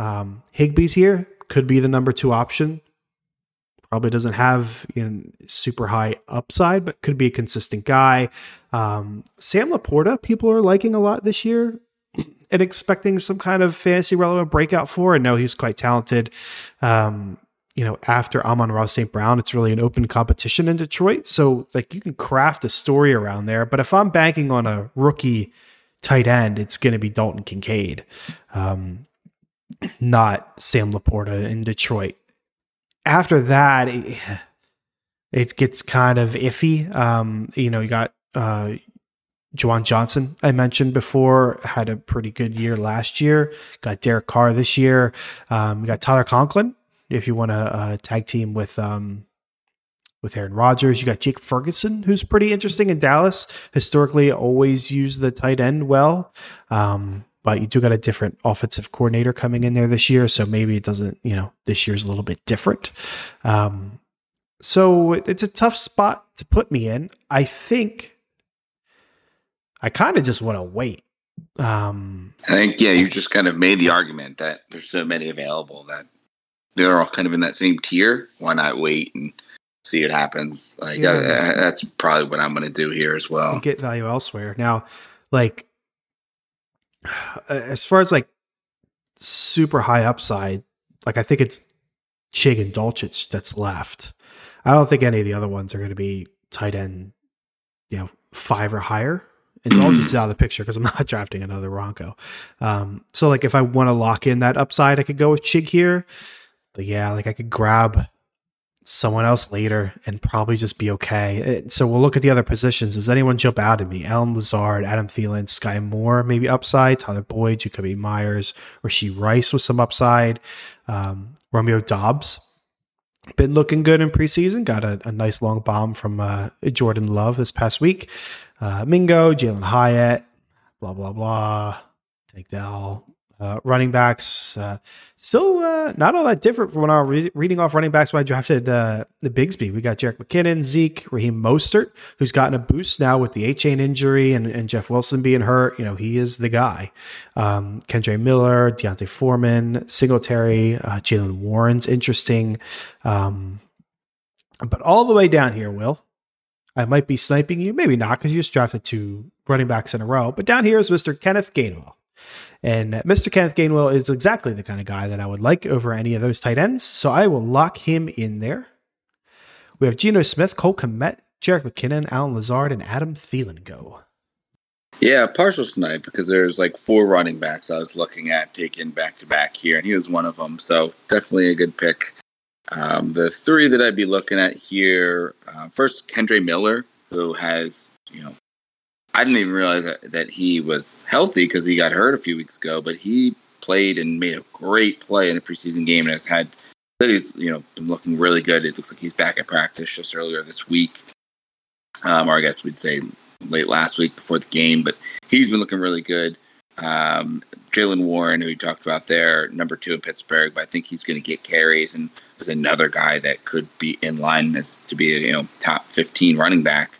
Um, Higbee's here, could be the number two option. Probably doesn't have you know, super high upside, but could be a consistent guy. Um, Sam LaPorta, people are liking a lot this year and expecting some kind of fantasy relevant breakout for. And no, he's quite talented. Um, you know, after Amon-Ra St. Brown, it's really an open competition in Detroit. So, like, you can craft a story around there. But if I'm banking on a rookie tight end, it's going to be Dalton Kincaid, um, not Sam LaPorta in Detroit. After that, it, it gets kind of iffy. Um, you know, you got uh, Juwan Johnson, I mentioned before, had a pretty good year last year. Got Derek Carr this year. Um, got Tyler Conklin, if you want to uh, tag team with um, with Aaron Rodgers. You got Jake Ferguson, who's pretty interesting in Dallas. Historically, always used the tight end well. Um, but you do got a different offensive coordinator coming in there this year. So maybe it doesn't, you know, this year's a little bit different. Um, so it's a tough spot to put me in. I think I kind of just want to wait. Um, I think, yeah, you just kind of made the argument that there's so many available that they're all kind of in that same tier. Why not wait and see what happens? Like yeah, uh, that's probably what I'm going to do here as well. Get value elsewhere. Now, like as far as like super high upside, like I think it's Chig and Dulcich that's left. I don't think any of the other ones are going to be tight end, you know, five or higher. And Dulcich is out of the picture because I'm not drafting another Ronco. Um, so like if I want to lock in that upside, I could go with Chig here. But yeah, like I could grab someone else later and probably just be okay. So we'll look at the other positions. Does anyone jump out at me? Allen Lazard, Adam Thielen, Sky Moore, maybe upside. Tyler Boyd, Jakobi Meyers, Rashee Rice with some upside. Um, Romeo Doubs. been looking good in preseason. Got a, a nice long bomb from uh, Jordan Love this past week. Uh, Mingo, Jalin Hyatt, blah, blah, blah. Tank Dell. Uh, running backs, uh, still uh, not all that different from when I was re- reading off running backs when I drafted uh, the Bigsby. We got Jerick McKinnon, Zeke, Raheem Mostert, who's gotten a boost now with the Achane injury and, and Jeff Wilson being hurt. You know, he is the guy. Um, Kendre Miller, D'Onta Foreman, Singletary, uh, Jaylen Warren's interesting. Um, but all the way down here, Will, I might be sniping you. Maybe not because you just drafted two running backs in a row. But down here is Mr. Kenneth Gainwell. And Mr. Kenneth Gainwell is exactly the kind of guy that I would like over any of those tight ends. So I will lock him in there. We have Geno Smith, Cole Kmet, Jerick McKinnon, Allen Lazard, and Adam Thielen go. Yeah, partial snipe because there's like four running backs I was looking at taking back to back here, and he was one of them. So definitely a good pick. Um, the three that I'd be looking at here uh, first, Kendre Miller, who has you know I didn't even realize that, he was healthy because he got hurt a few weeks ago, but he played and made a great play in the preseason game and has had that he's you know been looking really good. It looks like he's back at practice just earlier this week, um, or I guess we'd say late last week before the game. But he's been looking really good. Um, Jaylen Warren, who we talked about there, number two in Pittsburgh, but I think he's going to get carries and is another guy that could be in line as to be a you know top fifteen running back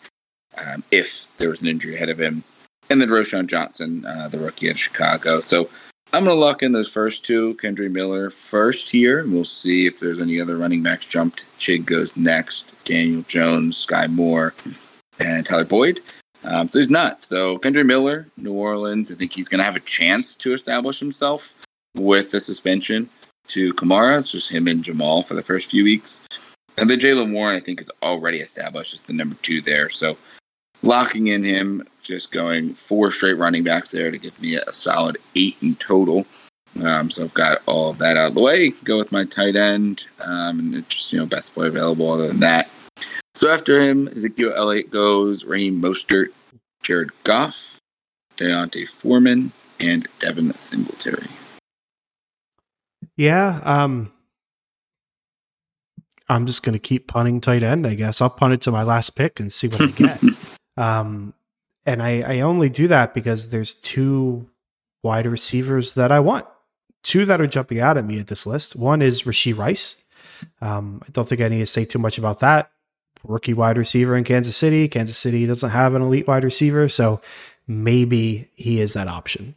um, if there was an injury ahead of him. And then Roschon Johnson, uh, the rookie at Chicago. So I'm going to lock in those first two. Kendre Miller first here. And we'll see if there's any other running backs jumped. Chig goes next. Daniel Jones, Sky Moore, and Tyler Boyd. Um, so he's not. So Kendre Miller, New Orleans, I think he's going to have a chance to establish himself with the suspension to Kamara. It's just him and Jamaal for the first few weeks. And then Jaylen Warren, I think, is already established as the number two there. So locking in him, just going four straight running backs there to give me a solid eight in total. Um, so I've got all of that out of the way. Go with my tight end, um, and just you know best play available. Other than that, so after him, Ezekiel Elliott goes, Raheem Mostert, Jared Goff, D'Onta Foreman, and Devin Singletary. Yeah, um, I'm just going to keep punting tight end. I guess I'll punt it to my last pick and see what I get. Um, and I, I only do that because there's two wide receivers that I want. Two that are jumping out at me at this list. One is Rashee Rice. Um, I don't think I need to say too much about that. Rookie wide receiver in Kansas City. Kansas City doesn't have an elite wide receiver, so maybe he is that option.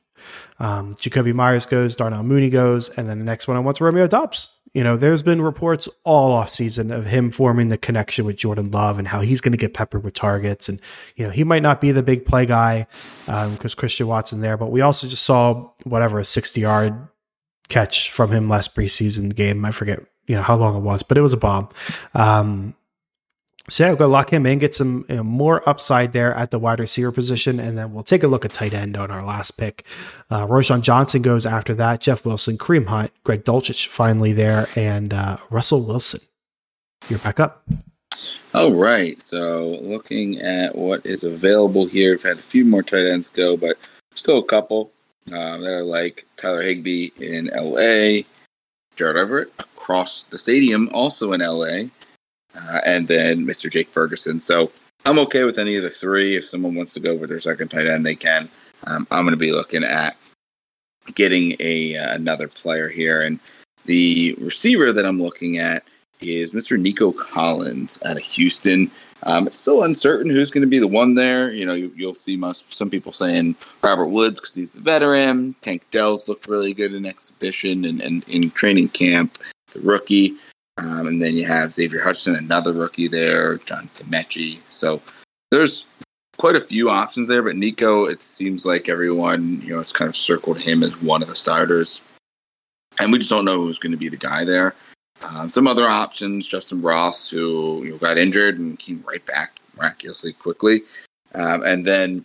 Um, Jakobi Meyers goes, Darnell Mooney goes, and then the next one I want's Romeo Doubs. You know, there's been reports all off season of him forming the connection with Jordan Love and how he's going to get peppered with targets. And, you know, he might not be the big play guy because um, Christian Watson there, but we also just saw whatever a 60 yard catch from him last preseason game. I forget, you know, how long it was, but it was a bomb. Um, so yeah, we'll go lock him in, get some you know, more upside there at the wide receiver position, and then we'll take a look at tight end on our last pick. Uh, Roschon Johnson goes after that. Jeff Wilson, Kareem Hunt, Greg Dulcich finally there, and uh, Russell Wilson. You're back up. All right. So looking at what is available here, we've had a few more tight ends go, but still a couple uh, that are like Tyler Higbee in L.A., Gerald Everett across the stadium, also in L.A., uh, and then Mr. Jake Ferguson. So I'm okay with any of the three. If someone wants to go with their second tight end, they can. Um, I'm going to be looking at getting a uh, another player here, and the receiver that I'm looking at is Mr. Nico Collins out of Houston. Um, it's still uncertain who's going to be the one there. You know, you, will see most, some people saying Robert Woods because he's a veteran. Tank Dell's looked really good in exhibition and, and in training camp, the rookie. Um, and then you have Xavier Hutchinson, another rookie there, John Metchie. So there's quite a few options there, but Nico, it seems like everyone, you know, it's kind of circled him as one of the starters. And we just don't know who's going to be the guy there. Um, some other options, Justin Ross, who you know, got injured and came right back miraculously quickly. Um, and then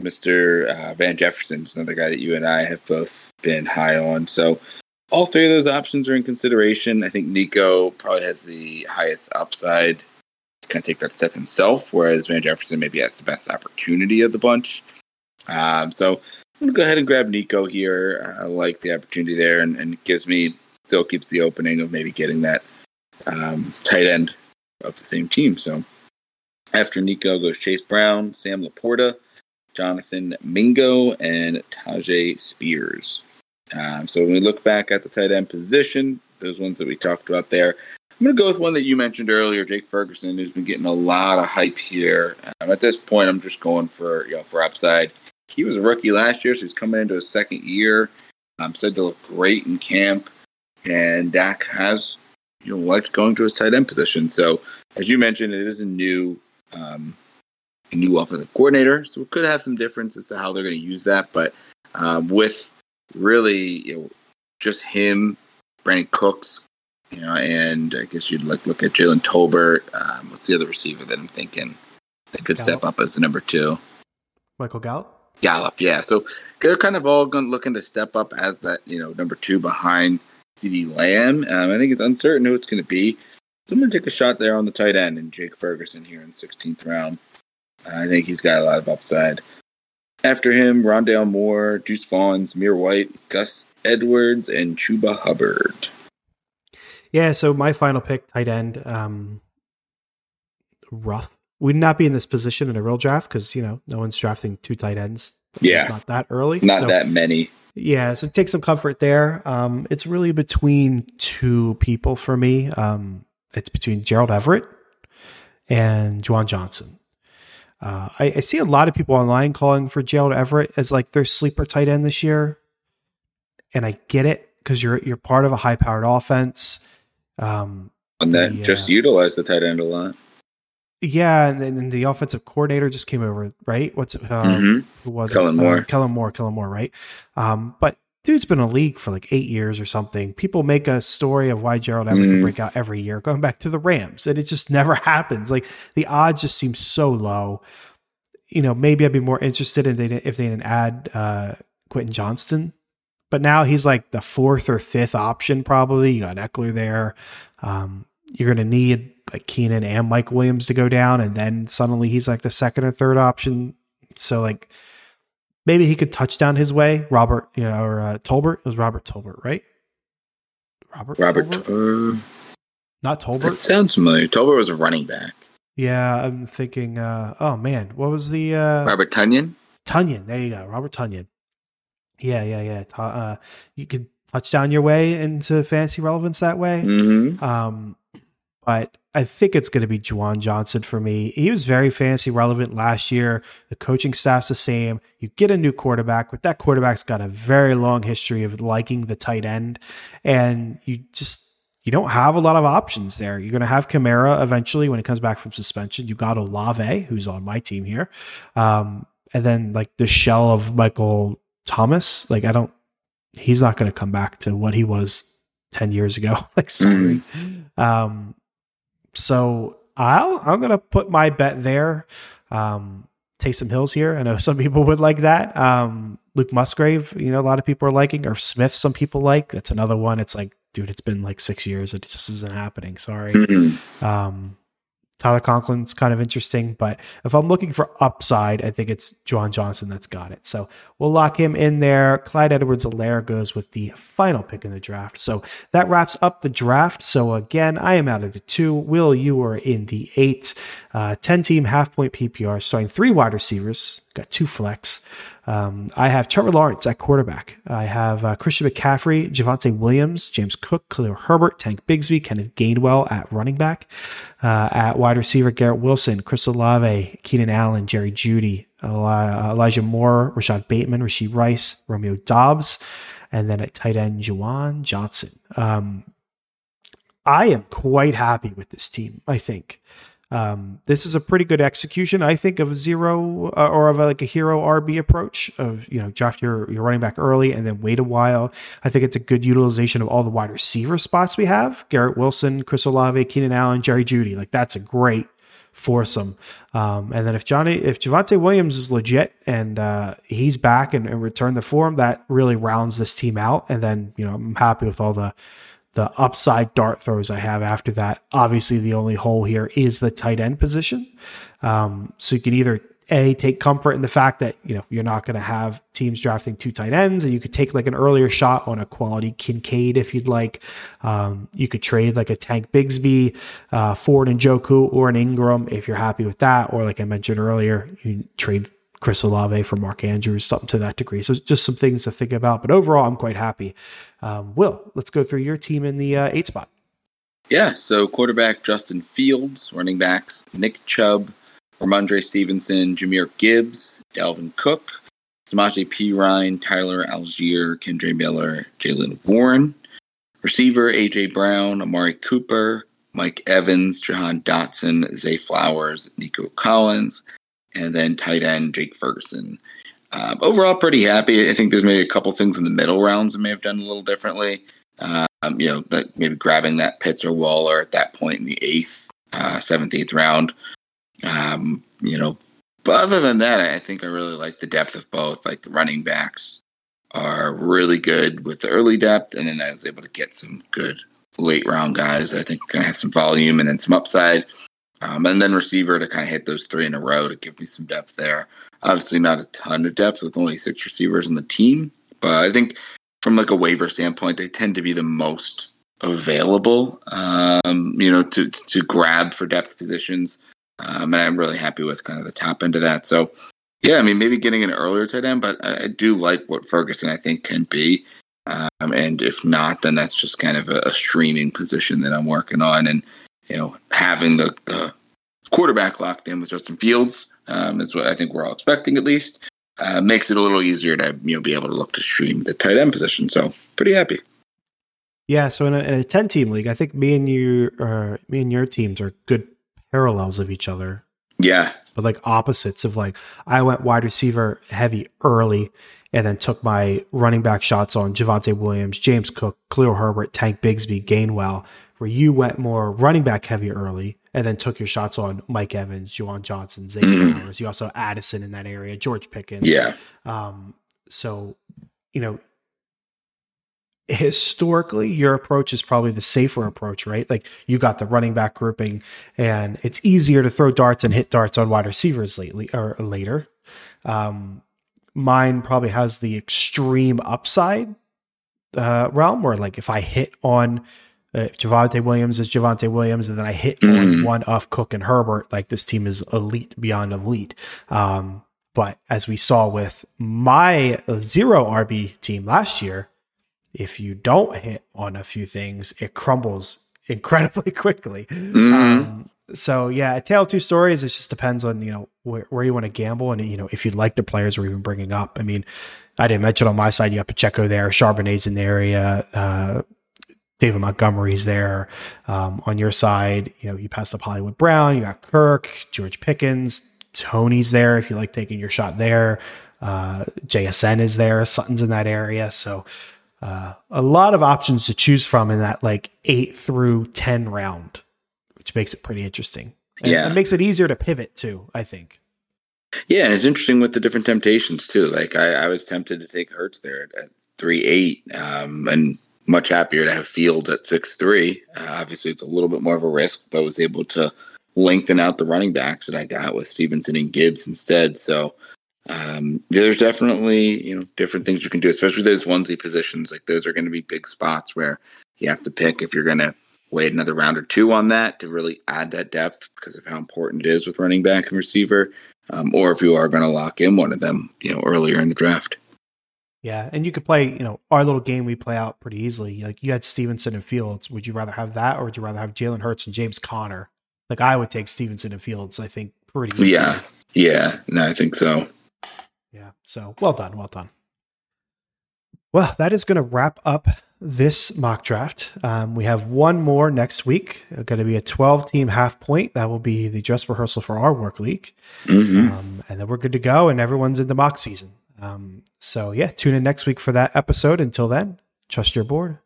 Mr. Uh, Van Jefferson is another guy that you and I have both been high on. So all three of those options are in consideration. I think Nico probably has the highest upside to kind of take that step himself, whereas Van Jefferson maybe has the best opportunity of the bunch. Um, so I'm going to go ahead and grab Nico here. I like the opportunity there, and, and it gives me still keeps the opening of maybe getting that um, tight end of the same team. So after Nico goes Chase Brown, Sam LaPorta, Jonathan Mingo, and Tyjae Spears. Um, so when we look back at the tight end position, those ones that we talked about there, I'm going to go with one that you mentioned earlier, Jake Ferguson, who's been getting a lot of hype here. Um, at this point, I'm just going for you know for upside. He was a rookie last year, so he's coming into his second year. Um, said to look great in camp and Dak has you know liked going to his tight end position. So as you mentioned, it is a new um, a new offensive coordinator, so it could have some differences to how they're going to use that. But um, with really you know just him, Brandin Cooks, you know, and I guess you'd like look at Jalen Tolbert. Um, what's the other receiver that I'm thinking that could Gallup. step up as the number two? Michael Gallup. Gallup, yeah. So they're kind of all going looking to step up as that you know number two behind CeeDee Lamb. Um, I think it's uncertain who it's going to be. So I'm going to take a shot there on the tight end and Jake Ferguson here in 16th round. I think he's got a lot of upside. After him, Rondale Moore, Deuce Vaughn, Zamir White, Gus Edwards, and Chuba Hubbard. Yeah, so my final pick, tight end, um, rough. We'd not be in this position in a real draft because you know no one's drafting two tight ends. Yeah, it's not that early. Not so, that many. Yeah, so take some comfort there. Um, it's really between two people for me. Um, it's between Gerald Everett and Juwan Johnson. Uh, I, I, see a lot of people online calling for Gerald Everett as like their sleeper tight end this year, and I get it because you're you're part of a high powered offense. Um, and then the, just uh, utilize the tight end a lot. Yeah, and then the offensive coordinator just came over, right? What's um, mm-hmm. who was Kellen it? Moore? Uh, Kellen Moore, Kellen Moore, right? Um, but dude's been in a league for like eight years or something. People make a story of why Gerald Everett mm. can break out every year, going back to the Rams, and it just never happens. Like the odds just seem so low. You know, maybe I'd be more interested in they, if they didn't add uh, Quentin Johnston, but now he's like the fourth or fifth option. Probably you got Ekeler there. Um, you're going to need like Keenan and Mike Williams to go down, and then suddenly he's like the second or third option. So like maybe he could touch down his way. Robert, you know, or uh, Tolbert. It was Robert Tolbert, right? Robert. Robert. Tolbert? Uh, Not Tolbert. That sounds familiar. Tolbert was a running back. Yeah, I'm thinking. Uh, oh man, what was the uh, Robert Tonyan? Tonyan. There you go, Robert Tonyan. Yeah, yeah, yeah. Uh, you could touch down your way into fantasy relevance that way. Mm-hmm. Um, but I think it's going to be Juwan Johnson for me. He was very fantasy relevant last year. The coaching staff's the same. You get a new quarterback, but that quarterback's got a very long history of liking the tight end, and you just you don't have a lot of options there. You're going to have Kamara eventually when it comes back from suspension. You got Olave, who's on my team here, um, and then like the shell of Michael Thomas. Like I don't, he's not going to come back to what he was ten years ago. like sorry. Mm-hmm. Um, so I'll I'm gonna put my bet there. Um, Taysom Hill's here. I know some people would like that. Um, Luke Musgrave, you know, a lot of people are liking, or Smith, some people like. That's another one. It's like, dude, it's been like six years. It just isn't happening. Sorry. Um, Tyler Conklin's kind of interesting, but if I'm looking for upside, I think it's Juwan Johnson that's got it. So we'll lock him in there. Clyde Edwards Helaire goes with the final pick in the draft. So that wraps up the draft. So again, I am out of the two. Will, you are in the eight. Uh, 10 team half point PPR, starting three wide receivers, got two flex. Um, I have Trevor Lawrence at quarterback. I have uh, Christian McCaffrey, Javonte Williams, James Cook, Khalil Herbert, Tank Bigsby, Kenneth Gainwell at running back. Uh, at wide receiver, Garrett Wilson, Chris Olave, Keenan Allen, Jerry Jeudy, Elijah Moore, Rashod Bateman, Rashee Rice, Romeo Doubs, and then at tight end, Juwan Johnson. Um, I am quite happy with this team, I think. Um, this is a pretty good execution, I think, of zero uh, or of a, like a hero RB approach of you know draft your your running back early and then wait a while. I think it's a good utilization of all the wide receiver spots we have: Garrett Wilson, Chris Olave, Keenan Allen, Jerry Jeudy. Like that's a great foursome. Um, and then if Johnny, if Javonte Williams is legit and uh, he's back and, and returned the form, that really rounds this team out. And then you know I'm happy with all the the upside dart throws I have after that. Obviously, the only hole here is the tight end position. Um, so you can either a take comfort in the fact that you know you're not going to have teams drafting two tight ends, and you could take like an earlier shot on a quality Kincaid if you'd like. Um, you could trade like a Tank Bigsby, uh, Ford Joku, or an Engram if you're happy with that. Or like I mentioned earlier, you trade Chris Olave for Mark Andrews, something to that degree. So just some things to think about. But overall, I'm quite happy. Um, Will, let's go through your team in the uh, eight spot. Yeah, so quarterback Justin Fields, running backs Nick Chubb, Rhamondre Stevenson, Jahmyr Gibbs, Dalvin Cook, Samaje Perine, Tyler Allgeier, Kendre Miller, Jaylen Warren. Receiver AJ Brown, Amari Cooper, Mike Evans, Jahan Dotson, Zay Flowers, Nico Collins, and then tight end Jake Ferguson. Um, overall, pretty happy. I think there's maybe a couple things in the middle rounds I may have done a little differently. Um, you know, that maybe grabbing that Pitts or Waller at that point in the eighth, uh, seventh, eighth round. Um, you know, but other than that, I think I really like the depth of both. Like the running backs are really good with the early depth, and then I was able to get some good late round guys. I think are going to have some volume and then some upside. Um, and then receiver to kind of hit those three in a row to give me some depth there. Obviously, not a ton of depth with only six receivers in the team, but I think from like a waiver standpoint, they tend to be the most available, um, you know, to to grab for depth positions. Um, and I'm really happy with kind of the top end of that. So, yeah, I mean, maybe getting an earlier tight end, but I, I do like what Ferguson I think can be. Um, and if not, then that's just kind of a, a streaming position that I'm working on. And you know, having the, the quarterback locked in with Justin Fields um, is what I think we're all expecting at least. Uh, makes it a little easier to you know be able to look to stream the tight end position. So pretty happy. Yeah, so in a, in a ten team league, I think me and you, uh, me and your teams are good parallels of each other. Yeah, but like opposites of like I went wide receiver heavy early, and then took my running back shots on Javonte Williams, James Cook, Khalil Herbert, Tank Bigsby, Gainwell, where you went more running back heavy early and then took your shots on Mike Evans, Juwan Johnson, Zay mm-hmm. Flowers. You also Addison in that area, George Pickens. Yeah. Um, so, you know, historically, your approach is probably the safer approach, right? Like you got the running back grouping, and it's easier to throw darts and hit darts on wide receivers lately or later. Um, mine probably has the extreme upside uh, realm where, like, if I hit on uh, if Javonte Williams is Javonte Williams, and then I hit mm. one off Cook and Herbert, like this team is elite beyond elite. Um, but as we saw with my zero RB team last year, if you don't hit on a few things, it crumbles incredibly quickly. Mm. Um, so yeah, a tale of two stories. It just depends on you know where, where you want to gamble and you know if you'd like the players we're even bringing up. I mean, I didn't mention on my side you got Pacheco there, Charbonnet's in the area. Uh, David Montgomery's there. Um, on your side, you know, you passed up Hollywood Brown, you got Kirk, George Pickens, Toney's there if you like taking your shot there. Uh, JSN is there, Sutton's in that area. So uh, a lot of options to choose from in that like eight through 10 round, which makes it pretty interesting. And yeah. It makes it easier to pivot too, I think. Yeah, and it's interesting with the different temptations too. Like I, I was tempted to take Hurts there at, at three eight, um, and much happier to have Fields at six three. Uh, obviously, it's a little bit more of a risk, but I was able to lengthen out the running backs that I got with Stevenson and Gibbs instead. So um, there's definitely you know different things you can do, especially those onesie positions. Like those are going to be big spots where you have to pick if you're going to wait another round or two on that to really add that depth because of how important it is with running back and receiver, um, or if you are going to lock in one of them, you know, earlier in the draft. Yeah, and you could play, you know, our little game we play out pretty easily. Like you had Stevenson and Fields. Would you rather have that, or would you rather have Jalen Hurts and James Conner? Like I would take Stevenson and Fields. I think pretty. Easy. Yeah, yeah, no, I think so. Yeah. So well done, well done. Well, that is going to wrap up this mock draft. Um, we have one more next week. It's going to be a 12 team half point. That will be the dress rehearsal for our work league. Mm-hmm. Um, and then we're good to go, and everyone's in the mock season. Um, so, yeah, tune in next week for that episode. Until then, trust your board.